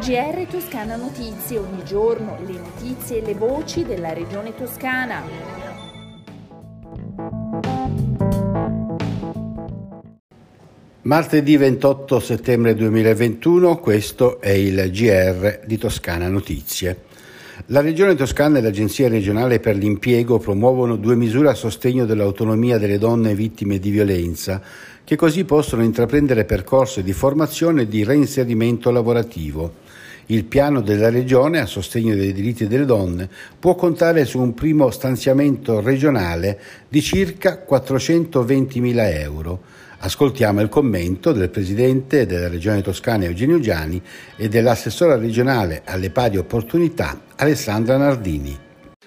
GR Toscana Notizie, ogni giorno le notizie e le voci della regione toscana. Martedì 28 settembre 2021, questo è il GR di Toscana Notizie. La Regione Toscana e l'Agenzia regionale per l'impiego promuovono due misure a sostegno dell'autonomia delle donne vittime di violenza, che così possono intraprendere percorsi di formazione e di reinserimento lavorativo. Il piano della Regione a sostegno dei diritti delle donne può contare su un primo stanziamento regionale di circa 420.000 euro. Ascoltiamo il commento del Presidente della Regione Toscana Eugenio Giani e dell'assessora regionale alle pari opportunità Alessandra Nardini.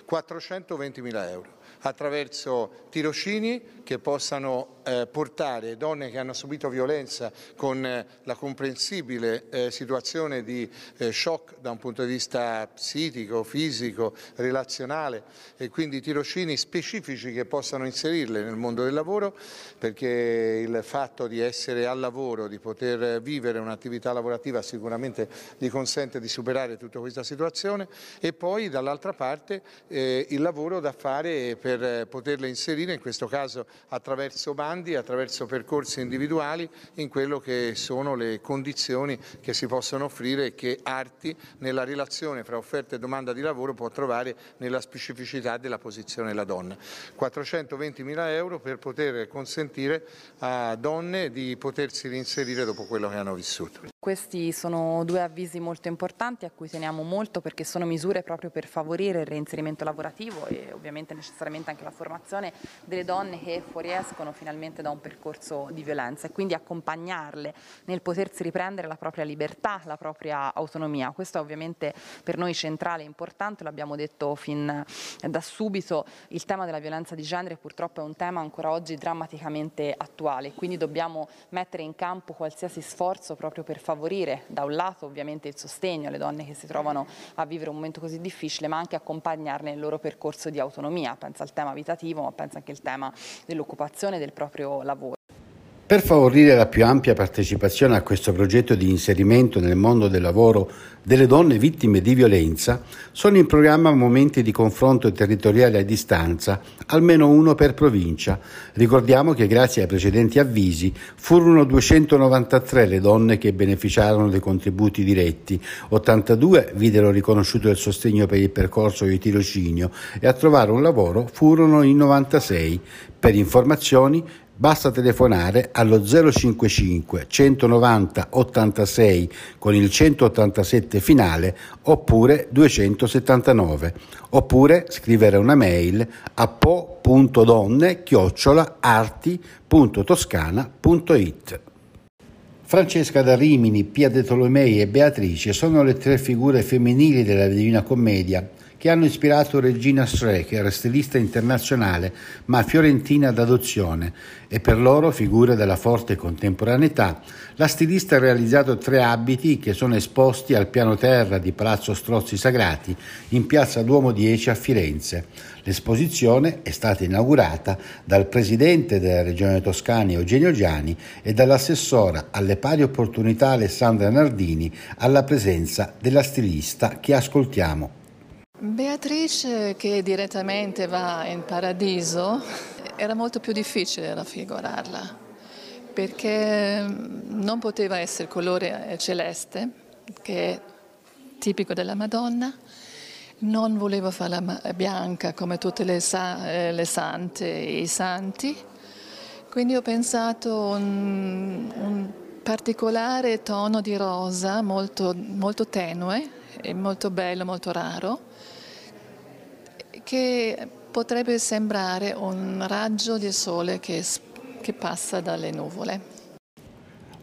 420.000 euro attraverso tirocini che possano eh, portare donne che hanno subito violenza con eh, la comprensibile eh, situazione di eh, shock da un punto di vista psichico, fisico, relazionale e quindi tirocini specifici che possano inserirle nel mondo del lavoro perché il fatto di essere al lavoro, di poter vivere un'attività lavorativa sicuramente gli consente di superare tutta questa situazione e poi dall'altra parte eh, il lavoro da fare per poterle inserire in questo caso attraverso bandi, attraverso percorsi individuali in quello che sono le condizioni che si possono offrire e che Arti nella relazione fra offerta e domanda di lavoro può trovare nella specificità della posizione della donna. 420 mila euro per poter consentire a donne di potersi reinserire dopo quello che hanno vissuto. Questi sono due avvisi molto importanti a cui teniamo molto perché sono misure proprio per favorire il reinserimento lavorativo e ovviamente necessariamente anche la formazione delle donne che fuoriescono finalmente da un percorso di violenza e quindi accompagnarle nel potersi riprendere la propria libertà, la propria autonomia. Questo è ovviamente per noi centrale e importante, l'abbiamo detto fin da subito, il tema della violenza di genere purtroppo è un tema ancora oggi drammaticamente attuale, quindi dobbiamo mettere in campo qualsiasi sforzo proprio per favorire da un lato ovviamente il sostegno alle donne che si trovano a vivere un momento così difficile, ma anche accompagnarne nel loro percorso di autonomia, penso al tema abitativo, ma penso anche al tema dell'occupazione del proprio lavoro. Per favorire la più ampia partecipazione a questo progetto di inserimento nel mondo del lavoro delle donne vittime di violenza, sono in programma momenti di confronto territoriale a distanza, almeno uno per provincia. Ricordiamo che grazie ai precedenti avvisi furono 293 le donne che beneficiarono dei contributi diretti, 82 videro riconosciuto il sostegno per il percorso di tirocinio e a trovare un lavoro furono in 96. Per informazioni Basta telefonare allo 055 190 86 con il 187 finale oppure 279 oppure scrivere una mail a po.donne chiocciola arti.toscana.it Francesca da Rimini, Pia de Tolomei e Beatrice sono le tre figure femminili della Divina Commedia che hanno ispirato Regina Strecker, stilista internazionale ma fiorentina d'adozione, e per loro, figure della forte contemporaneità, la stilista ha realizzato tre abiti che sono esposti al piano terra di Palazzo Strozzi Sagrati in piazza Duomo 10 a Firenze. L'esposizione è stata inaugurata dal presidente della Regione Toscana Eugenio Giani e dall'assessora alle pari opportunità Alessandra Nardini alla presenza della stilista che ascoltiamo. Beatrice che direttamente va in paradiso era molto più difficile raffigurarla perché non poteva essere colore celeste che è tipico della Madonna, non voleva farla bianca come tutte le, eh, le sante e i santi, quindi ho pensato un, un particolare tono di rosa molto, molto tenue e molto bello, molto raro che potrebbe sembrare un raggio di sole che, che passa dalle nuvole.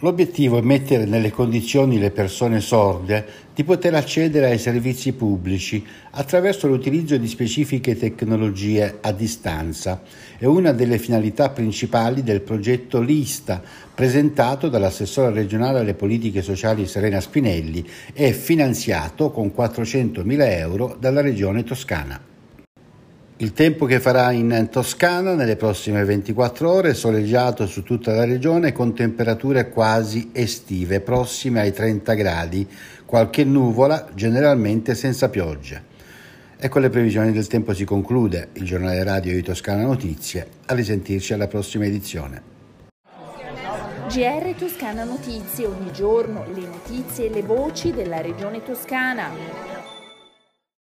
L'obiettivo è mettere nelle condizioni le persone sorde di poter accedere ai servizi pubblici attraverso l'utilizzo di specifiche tecnologie a distanza. È una delle finalità principali del progetto Lista, presentato dall'assessora regionale alle politiche sociali Serena Spinelli e finanziato con 400.000 euro dalla Regione Toscana. Il tempo che farà in Toscana nelle prossime 24 ore soleggiato su tutta la regione con temperature quasi estive, prossime ai 30 gradi, qualche nuvola, generalmente senza piogge. E con le previsioni del tempo si conclude il giornale radio di Toscana Notizie. A risentirci alla prossima edizione. GR Toscana Notizie, ogni giorno le notizie e le voci della regione toscana.